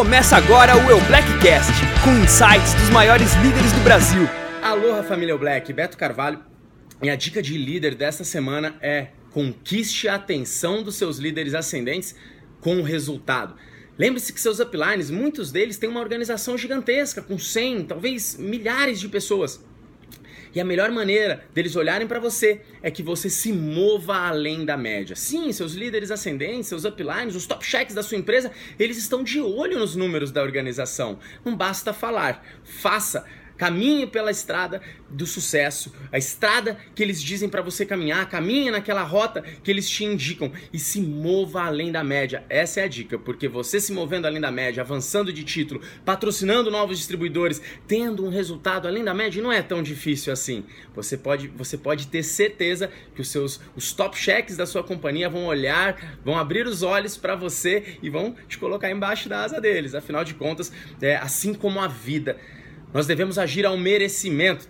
Começa agora o Eu Blackcast, com insights dos maiores líderes do Brasil. Aloha família Black, Beto Carvalho. E a dica de líder desta semana é conquiste a atenção dos seus líderes ascendentes com o resultado. Lembre-se que seus uplines, muitos deles têm uma organização gigantesca, com 100, talvez milhares de pessoas. E a melhor maneira deles olharem para você é que você se mova além da média. Sim, seus líderes ascendentes, seus uplines, os top checks da sua empresa, eles estão de olho nos números da organização. Não basta falar, faça. Caminhe pela estrada do sucesso, a estrada que eles dizem para você caminhar, caminhe naquela rota que eles te indicam e se mova além da média. Essa é a dica, porque você se movendo além da média, avançando de título, patrocinando novos distribuidores, tendo um resultado além da média, não é tão difícil assim. Você pode, você pode ter certeza que os seus os top checks da sua companhia vão olhar, vão abrir os olhos para você e vão te colocar embaixo da asa deles. Afinal de contas, é assim como a vida nós devemos agir ao merecimento.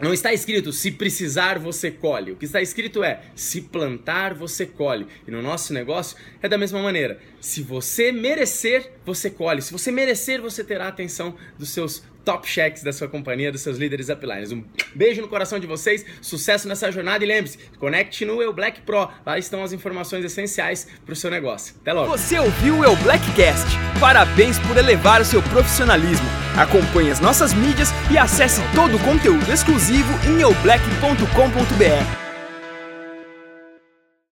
Não está escrito se precisar você colhe. O que está escrito é se plantar você colhe. E no nosso negócio é da mesma maneira. Se você merecer, você colhe. Se você merecer, você terá a atenção dos seus top checks da sua companhia, dos seus líderes uplines. Um beijo no coração de vocês, sucesso nessa jornada e lembre-se, conecte no Eu Black Pro. Lá estão as informações essenciais para o seu negócio. Até logo. Você ouviu o Eu Blackcast? Parabéns por elevar o seu profissionalismo. Acompanhe as nossas mídias e acesse todo o conteúdo exclusivo em eublack.com.br.